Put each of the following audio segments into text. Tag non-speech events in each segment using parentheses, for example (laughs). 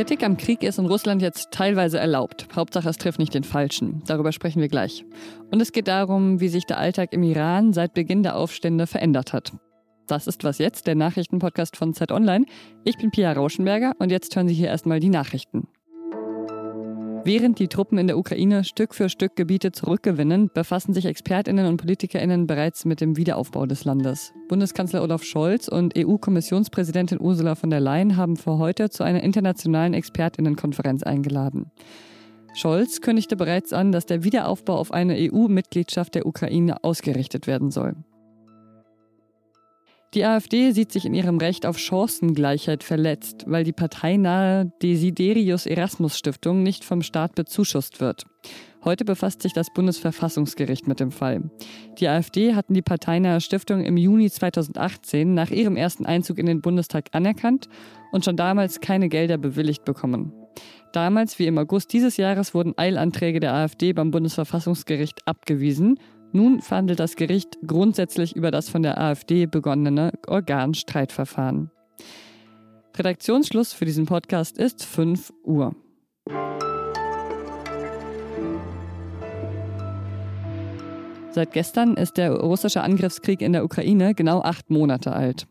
Kritik am Krieg ist in Russland jetzt teilweise erlaubt. Hauptsache, es trifft nicht den Falschen. Darüber sprechen wir gleich. Und es geht darum, wie sich der Alltag im Iran seit Beginn der Aufstände verändert hat. Das ist was jetzt, der Nachrichtenpodcast von Zeit Online. Ich bin Pia Rauschenberger und jetzt hören Sie hier erstmal die Nachrichten. Während die Truppen in der Ukraine Stück für Stück Gebiete zurückgewinnen, befassen sich Expertinnen und Politikerinnen bereits mit dem Wiederaufbau des Landes. Bundeskanzler Olaf Scholz und EU-Kommissionspräsidentin Ursula von der Leyen haben für heute zu einer internationalen Expertinnenkonferenz eingeladen. Scholz kündigte bereits an, dass der Wiederaufbau auf eine EU-Mitgliedschaft der Ukraine ausgerichtet werden soll. Die AfD sieht sich in ihrem Recht auf Chancengleichheit verletzt, weil die parteinahe Desiderius Erasmus Stiftung nicht vom Staat bezuschusst wird. Heute befasst sich das Bundesverfassungsgericht mit dem Fall. Die AfD hatten die parteinahe Stiftung im Juni 2018 nach ihrem ersten Einzug in den Bundestag anerkannt und schon damals keine Gelder bewilligt bekommen. Damals wie im August dieses Jahres wurden Eilanträge der AfD beim Bundesverfassungsgericht abgewiesen nun verhandelt das Gericht grundsätzlich über das von der AfD begonnene Organstreitverfahren. Redaktionsschluss für diesen Podcast ist 5 Uhr. Seit gestern ist der russische Angriffskrieg in der Ukraine genau acht Monate alt.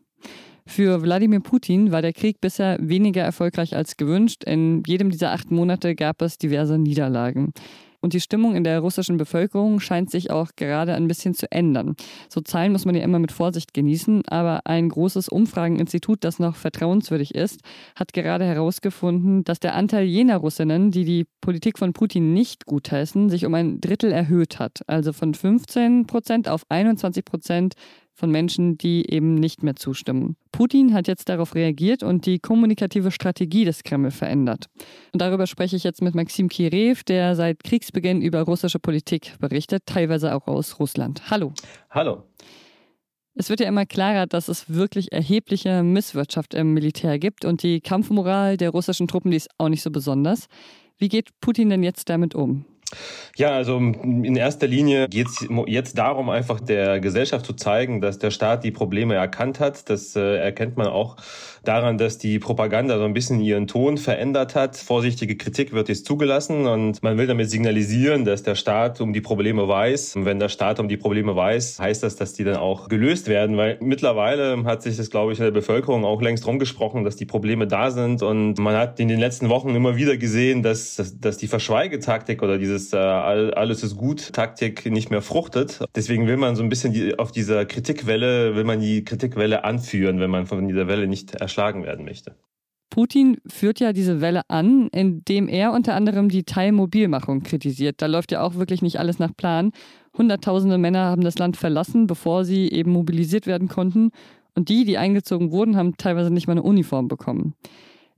Für Wladimir Putin war der Krieg bisher weniger erfolgreich als gewünscht. In jedem dieser acht Monate gab es diverse Niederlagen. Und die Stimmung in der russischen Bevölkerung scheint sich auch gerade ein bisschen zu ändern. So Zahlen muss man ja immer mit Vorsicht genießen, aber ein großes Umfrageninstitut, das noch vertrauenswürdig ist, hat gerade herausgefunden, dass der Anteil jener Russinnen, die die Politik von Putin nicht gutheißen, sich um ein Drittel erhöht hat. Also von 15 Prozent auf 21 Prozent von Menschen, die eben nicht mehr zustimmen. Putin hat jetzt darauf reagiert und die kommunikative Strategie des Kreml verändert. Und darüber spreche ich jetzt mit Maxim Kirev, der seit Kriegsbeginn über russische Politik berichtet, teilweise auch aus Russland. Hallo. Hallo. Es wird ja immer klarer, dass es wirklich erhebliche Misswirtschaft im Militär gibt und die Kampfmoral der russischen Truppen, die ist auch nicht so besonders. Wie geht Putin denn jetzt damit um? Ja, also in erster Linie geht es jetzt darum, einfach der Gesellschaft zu zeigen, dass der Staat die Probleme erkannt hat. Das äh, erkennt man auch daran, dass die Propaganda so ein bisschen ihren Ton verändert hat. Vorsichtige Kritik wird jetzt zugelassen und man will damit signalisieren, dass der Staat um die Probleme weiß. Und wenn der Staat um die Probleme weiß, heißt das, dass die dann auch gelöst werden, weil mittlerweile hat sich das, glaube ich, in der Bevölkerung auch längst rumgesprochen, dass die Probleme da sind und man hat in den letzten Wochen immer wieder gesehen, dass, dass, dass die Verschweigetaktik oder dieses dieses äh, alles ist gut Taktik nicht mehr fruchtet. Deswegen will man so ein bisschen die, auf dieser Kritikwelle, will man die Kritikwelle anführen, wenn man von dieser Welle nicht erschlagen werden möchte. Putin führt ja diese Welle an, indem er unter anderem die Teilmobilmachung kritisiert. Da läuft ja auch wirklich nicht alles nach Plan. Hunderttausende Männer haben das Land verlassen, bevor sie eben mobilisiert werden konnten. Und die, die eingezogen wurden, haben teilweise nicht mal eine Uniform bekommen.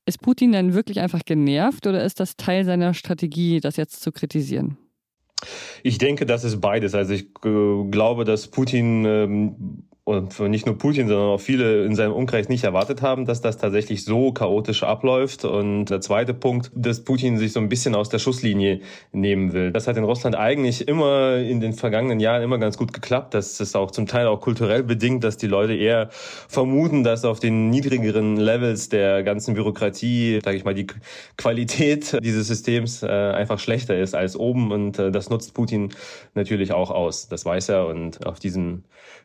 Ist Putin denn wirklich einfach genervt oder ist das Teil seiner Strategie, das jetzt zu kritisieren? Ich denke, das ist beides. Also ich äh, glaube, dass Putin ähm, und nicht nur Putin, sondern auch viele in seinem Umkreis nicht erwartet haben, dass das tatsächlich so chaotisch abläuft. Und der zweite Punkt, dass Putin sich so ein bisschen aus der Schusslinie nehmen will. Das hat in Russland eigentlich immer in den vergangenen Jahren immer ganz gut geklappt. Das ist auch zum Teil auch kulturell bedingt, dass die Leute eher vermuten, dass auf den niedrigeren Levels der ganzen Bürokratie, sage ich mal, die Qualität dieses Systems äh, einfach schlechter ist als oben. Und äh, das nutzt Putin natürlich auch aus. Das weiß er und auf diesen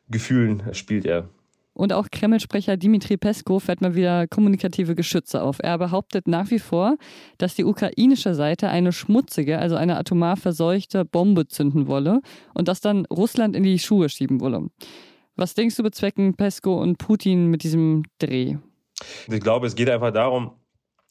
Gefühlen spielt er. Und auch Kreml-Sprecher Dimitri Peskov fährt mal wieder kommunikative Geschütze auf. Er behauptet nach wie vor, dass die ukrainische Seite eine schmutzige, also eine atomar verseuchte Bombe zünden wolle und das dann Russland in die Schuhe schieben wolle. Was denkst du bezwecken Pesko und Putin mit diesem Dreh? Ich glaube, es geht einfach darum,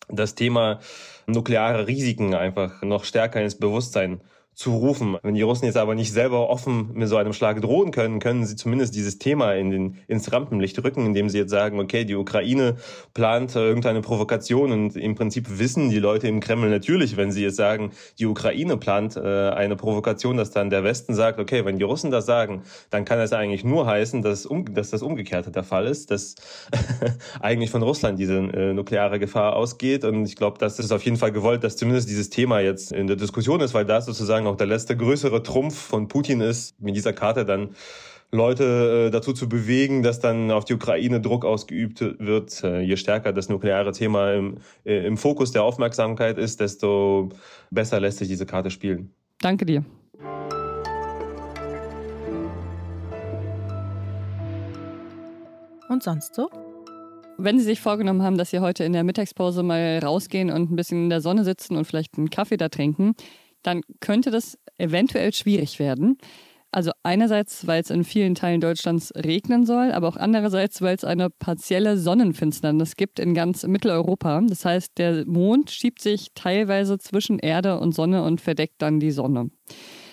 das Thema nukleare Risiken einfach noch stärker ins Bewusstsein zu rufen. Wenn die Russen jetzt aber nicht selber offen mit so einem Schlag drohen können, können sie zumindest dieses Thema in den, ins Rampenlicht rücken, indem sie jetzt sagen, okay, die Ukraine plant irgendeine Provokation und im Prinzip wissen die Leute im Kreml natürlich, wenn sie jetzt sagen, die Ukraine plant äh, eine Provokation, dass dann der Westen sagt, okay, wenn die Russen das sagen, dann kann das eigentlich nur heißen, dass, um, dass das Umgekehrte der Fall ist, dass (laughs) eigentlich von Russland diese äh, nukleare Gefahr ausgeht. Und ich glaube, das ist auf jeden Fall gewollt, dass zumindest dieses Thema jetzt in der Diskussion ist, weil da sozusagen sozusagen auch der letzte größere Trumpf von Putin ist, mit dieser Karte dann Leute äh, dazu zu bewegen, dass dann auf die Ukraine Druck ausgeübt wird. Äh, je stärker das nukleare Thema im, äh, im Fokus der Aufmerksamkeit ist, desto besser lässt sich diese Karte spielen. Danke dir. Und sonst so? Wenn Sie sich vorgenommen haben, dass Sie heute in der Mittagspause mal rausgehen und ein bisschen in der Sonne sitzen und vielleicht einen Kaffee da trinken, dann könnte das eventuell schwierig werden. Also einerseits, weil es in vielen Teilen Deutschlands regnen soll, aber auch andererseits, weil es eine partielle Sonnenfinsternis gibt in ganz Mitteleuropa. Das heißt, der Mond schiebt sich teilweise zwischen Erde und Sonne und verdeckt dann die Sonne.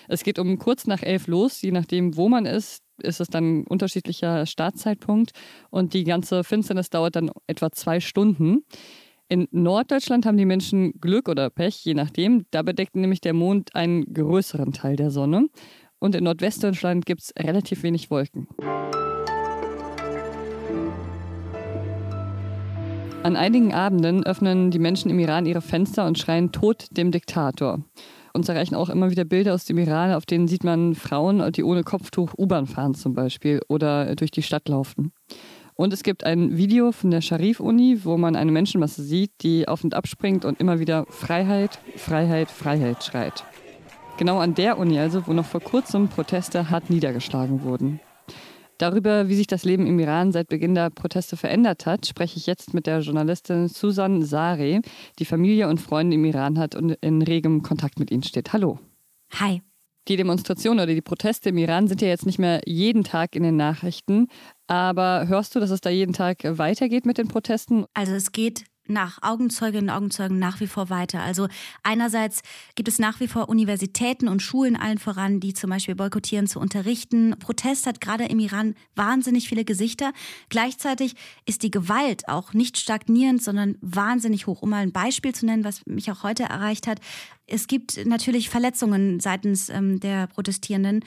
Es geht um kurz nach elf los, je nachdem, wo man ist, ist es dann ein unterschiedlicher Startzeitpunkt und die ganze Finsternis dauert dann etwa zwei Stunden. In Norddeutschland haben die Menschen Glück oder Pech, je nachdem. Da bedeckt nämlich der Mond einen größeren Teil der Sonne. Und in Nordwestdeutschland gibt es relativ wenig Wolken. An einigen Abenden öffnen die Menschen im Iran ihre Fenster und schreien Tod dem Diktator. Uns erreichen auch immer wieder Bilder aus dem Iran, auf denen sieht man Frauen, die ohne Kopftuch U-Bahn fahren zum Beispiel oder durch die Stadt laufen. Und es gibt ein Video von der Sharif-Uni, wo man eine Menschenmasse sieht, die auf und ab springt und immer wieder Freiheit, Freiheit, Freiheit schreit. Genau an der Uni also, wo noch vor kurzem Proteste hart niedergeschlagen wurden. Darüber, wie sich das Leben im Iran seit Beginn der Proteste verändert hat, spreche ich jetzt mit der Journalistin Susan Sare, die Familie und Freunde im Iran hat und in regem Kontakt mit ihnen steht. Hallo. Hi. Die Demonstrationen oder die Proteste im Iran sind ja jetzt nicht mehr jeden Tag in den Nachrichten. Aber hörst du, dass es da jeden Tag weitergeht mit den Protesten? Also es geht nach Augenzeuginnen und Augenzeugen nach wie vor weiter. Also einerseits gibt es nach wie vor Universitäten und Schulen allen voran, die zum Beispiel boykottieren zu unterrichten. Protest hat gerade im Iran wahnsinnig viele Gesichter. Gleichzeitig ist die Gewalt auch nicht stagnierend, sondern wahnsinnig hoch. Um mal ein Beispiel zu nennen, was mich auch heute erreicht hat. Es gibt natürlich Verletzungen seitens ähm, der Protestierenden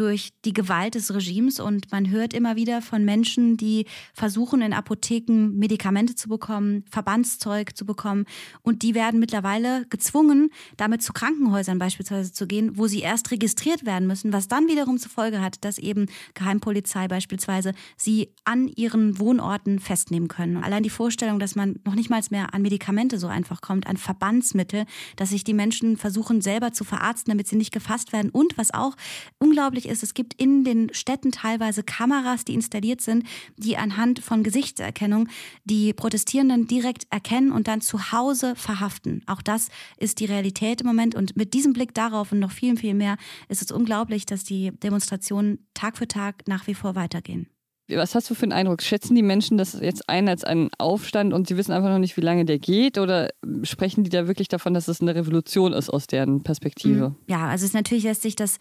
durch die Gewalt des Regimes und man hört immer wieder von Menschen, die versuchen in Apotheken Medikamente zu bekommen, Verbandszeug zu bekommen und die werden mittlerweile gezwungen, damit zu Krankenhäusern beispielsweise zu gehen, wo sie erst registriert werden müssen, was dann wiederum zur Folge hat, dass eben Geheimpolizei beispielsweise sie an ihren Wohnorten festnehmen können. Allein die Vorstellung, dass man noch nicht mal mehr an Medikamente so einfach kommt, an Verbandsmittel, dass sich die Menschen versuchen selber zu verarzten, damit sie nicht gefasst werden und was auch unglaublich ist, es gibt in den Städten teilweise Kameras, die installiert sind, die anhand von Gesichtserkennung die Protestierenden direkt erkennen und dann zu Hause verhaften. Auch das ist die Realität im Moment. Und mit diesem Blick darauf und noch viel, viel mehr ist es unglaublich, dass die Demonstrationen Tag für Tag nach wie vor weitergehen. Was hast du für einen Eindruck? Schätzen die Menschen das jetzt ein als einen Aufstand und sie wissen einfach noch nicht, wie lange der geht? Oder sprechen die da wirklich davon, dass es eine Revolution ist aus deren Perspektive? Ja, also es natürlich lässt sich das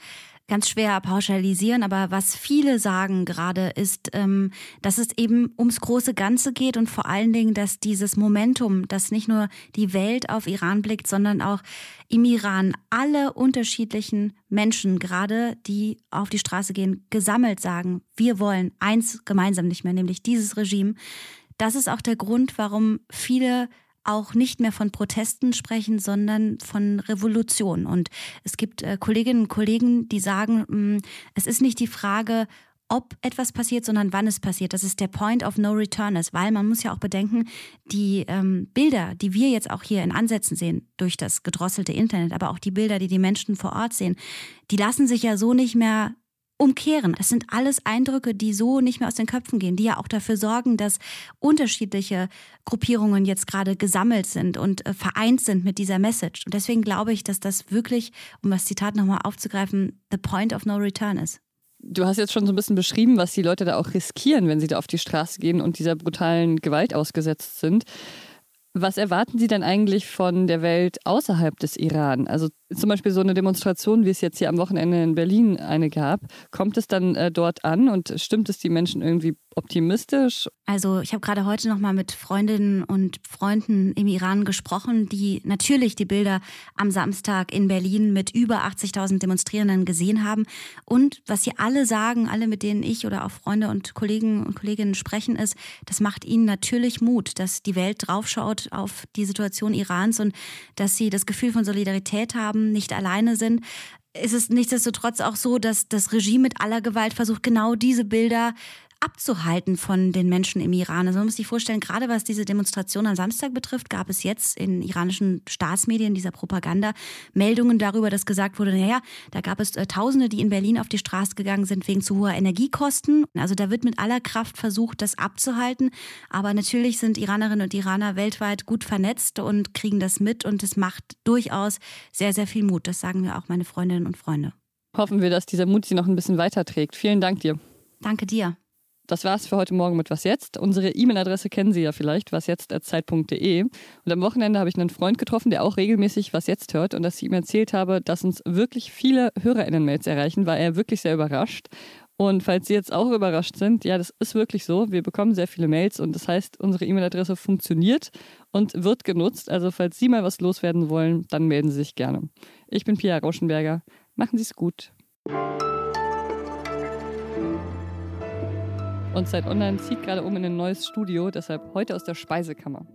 ganz schwer pauschalisieren, aber was viele sagen gerade ist, ähm, dass es eben ums große Ganze geht und vor allen Dingen, dass dieses Momentum, dass nicht nur die Welt auf Iran blickt, sondern auch im Iran alle unterschiedlichen Menschen gerade, die auf die Straße gehen, gesammelt sagen, wir wollen eins gemeinsam nicht mehr, nämlich dieses Regime. Das ist auch der Grund, warum viele auch nicht mehr von Protesten sprechen, sondern von Revolution. Und es gibt äh, Kolleginnen und Kollegen, die sagen, mh, mm, es ist nicht die Frage, ob etwas passiert, sondern wann es passiert. Das ist der Point of No Return ist, weil man muss ja auch bedenken, die ähm, Bilder, die wir jetzt auch hier in Ansätzen sehen, durch das gedrosselte Internet, aber auch die Bilder, die die Menschen vor Ort sehen, die lassen sich ja so nicht mehr umkehren. Das sind alles Eindrücke, die so nicht mehr aus den Köpfen gehen, die ja auch dafür sorgen, dass unterschiedliche Gruppierungen jetzt gerade gesammelt sind und äh, vereint sind mit dieser Message. Und deswegen glaube ich, dass das wirklich, um das Zitat nochmal aufzugreifen, the point of no return ist. Du hast jetzt schon so ein bisschen beschrieben, was die Leute da auch riskieren, wenn sie da auf die Straße gehen und dieser brutalen Gewalt ausgesetzt sind. Was erwarten Sie denn eigentlich von der Welt außerhalb des Iran? Also zum Beispiel so eine Demonstration, wie es jetzt hier am Wochenende in Berlin eine gab. Kommt es dann äh, dort an und stimmt es die Menschen irgendwie optimistisch? Also ich habe gerade heute noch mal mit Freundinnen und Freunden im Iran gesprochen, die natürlich die Bilder am Samstag in Berlin mit über 80.000 Demonstrierenden gesehen haben. Und was sie alle sagen, alle mit denen ich oder auch Freunde und Kollegen und Kolleginnen sprechen, ist, das macht ihnen natürlich Mut, dass die Welt draufschaut auf die Situation Irans und dass sie das Gefühl von Solidarität haben, nicht alleine sind. ist es nichtsdestotrotz auch so, dass das Regime mit aller Gewalt versucht, genau diese Bilder abzuhalten von den Menschen im Iran. Also man muss sich vorstellen, gerade was diese Demonstration am Samstag betrifft, gab es jetzt in iranischen Staatsmedien, dieser Propaganda, Meldungen darüber, dass gesagt wurde, naja, da gab es äh, Tausende, die in Berlin auf die Straße gegangen sind wegen zu hoher Energiekosten. Also da wird mit aller Kraft versucht, das abzuhalten. Aber natürlich sind Iranerinnen und Iraner weltweit gut vernetzt und kriegen das mit und es macht durchaus sehr, sehr viel Mut. Das sagen mir auch meine Freundinnen und Freunde. Hoffen wir, dass dieser Mut sie noch ein bisschen weiterträgt. Vielen Dank dir. Danke dir. Das war's für heute Morgen mit Was Jetzt. Unsere E-Mail-Adresse kennen Sie ja vielleicht, wasjetzt.zeit.de. Und am Wochenende habe ich einen Freund getroffen, der auch regelmäßig Was Jetzt hört. Und dass ich ihm erzählt habe, dass uns wirklich viele HörerInnen-Mails erreichen, war er wirklich sehr überrascht. Und falls Sie jetzt auch überrascht sind, ja, das ist wirklich so. Wir bekommen sehr viele Mails und das heißt, unsere E-Mail-Adresse funktioniert und wird genutzt. Also falls Sie mal was loswerden wollen, dann melden Sie sich gerne. Ich bin Pia Rauschenberger. Machen Sie es gut. Und Zeit Online zieht gerade um in ein neues Studio, deshalb heute aus der Speisekammer.